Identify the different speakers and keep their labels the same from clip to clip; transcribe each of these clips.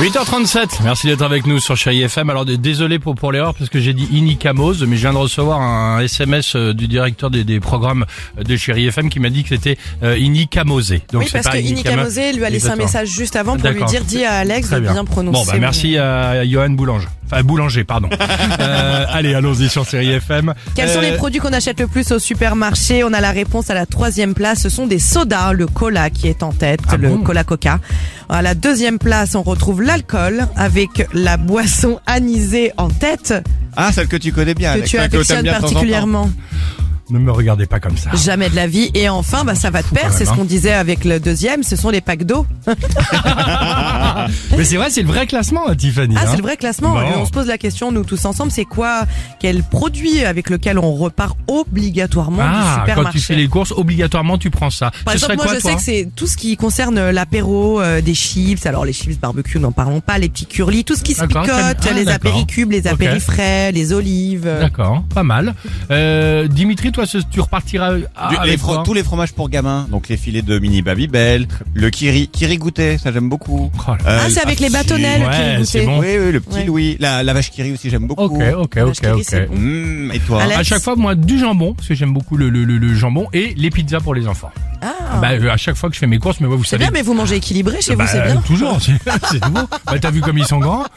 Speaker 1: 8h37, merci d'être avec nous sur Chéri FM. Alors désolé pour, pour l'erreur parce que j'ai dit Inicamose, mais je viens de recevoir un SMS euh, du directeur des, des programmes de Chéri FM qui m'a dit que c'était euh, Inicamosé. Donc
Speaker 2: oui, parce
Speaker 1: pas
Speaker 2: que
Speaker 1: Inicama-
Speaker 2: Inika Mosé lui a laissé un message juste avant pour lui dire dis à Alex de
Speaker 1: bien.
Speaker 2: bien prononcer.
Speaker 1: Bon, bah merci à Johan Boulange. Enfin, Boulanger, pardon. Euh, allez, allons-y sur Chéri FM.
Speaker 2: Quels sont
Speaker 1: Euh,
Speaker 2: les produits qu'on achète le plus au supermarché? On a la réponse à la troisième place. Ce sont des sodas, le cola qui est en tête,
Speaker 1: Ah
Speaker 2: le
Speaker 1: bon?
Speaker 2: cola Coca. À la deuxième place, on retrouve l'alcool avec la boisson anisée en tête
Speaker 3: Ah, celle que tu connais bien.
Speaker 2: que
Speaker 3: Alex,
Speaker 2: tu
Speaker 3: celle t'aimes
Speaker 2: affectionnes
Speaker 3: bien
Speaker 2: particulièrement.
Speaker 1: Ne me regardez pas comme ça.
Speaker 2: Jamais de la vie. Et enfin, bah, ça va te perdre. C'est ce
Speaker 1: hein.
Speaker 2: qu'on disait avec le deuxième. Ce sont les packs d'eau.
Speaker 1: Mais c'est vrai, c'est le vrai classement, euh, Tiffany.
Speaker 2: Ah,
Speaker 1: hein.
Speaker 2: c'est le vrai classement.
Speaker 1: Bon.
Speaker 2: Et on se pose la question, nous tous ensemble, c'est quoi, quel produit avec lequel on repart obligatoirement du supermarché
Speaker 1: quand tu fais les courses, obligatoirement tu prends ça.
Speaker 2: Par
Speaker 1: Ce
Speaker 2: exemple, moi
Speaker 1: quoi,
Speaker 2: je sais que c'est tout ce qui concerne l'apéro, euh, des chips. Alors les chips barbecue, n'en parlons pas. Les petits curlis, tout ce qui se picote.
Speaker 1: Ah,
Speaker 2: les apéricubes, les apérifrais, les olives.
Speaker 1: D'accord, pas mal. Euh, Dimitri, toi, ce- tu repartiras ah,
Speaker 3: Du- les
Speaker 1: avec
Speaker 3: fro-
Speaker 1: quoi
Speaker 3: tous les fromages pour gamins, donc les filets de mini Babybel, le kiri, kiri goûté, ça j'aime beaucoup.
Speaker 1: Oh là.
Speaker 3: Euh,
Speaker 2: Ah, c'est avec les bâtonnets, le
Speaker 1: ouais,
Speaker 2: kiri
Speaker 1: c'est
Speaker 2: goûté.
Speaker 1: bon.
Speaker 3: Oui, oui, le petit
Speaker 2: Ouais.
Speaker 3: Louis, la, la vache kiri aussi j'aime beaucoup.
Speaker 1: Ok, ok,
Speaker 2: La
Speaker 1: ok,
Speaker 2: c'est
Speaker 1: ok.
Speaker 2: bon.
Speaker 3: Mmh, et toi
Speaker 2: Alex
Speaker 1: À chaque fois, moi, du jambon, parce que j'aime beaucoup le, le, le, le jambon, et les pizzas pour les enfants.
Speaker 2: Ah,
Speaker 1: Bah, euh, à chaque fois que je fais mes courses, mais ouais, vous
Speaker 2: c'est
Speaker 1: savez.
Speaker 2: bien, mais vous mangez équilibré chez
Speaker 1: bah,
Speaker 2: vous, c'est bien.
Speaker 1: Toujours, c'est c'est nouveau. Bah, t'as vu comme ils sont grands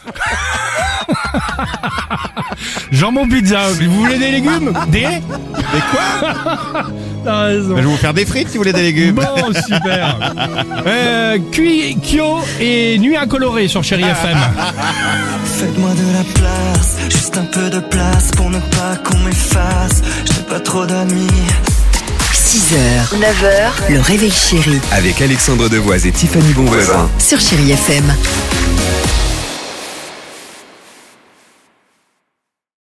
Speaker 1: Jambon pizza, vous voulez des légumes? Des?
Speaker 3: Mais quoi?
Speaker 1: T'as raison.
Speaker 3: Je vais vous faire des frites si vous voulez des légumes.
Speaker 1: Bon, super. Euh, Cui, Kyo et Nuit incolorée sur Chéri FM.
Speaker 4: Faites-moi de la place, juste un peu de place pour ne pas qu'on m'efface. J'ai pas trop d'amis.
Speaker 5: 6h, 9h, le réveil chéri
Speaker 6: Avec Alexandre Devoise et Tiffany Bonvoisin.
Speaker 5: sur Chérie FM.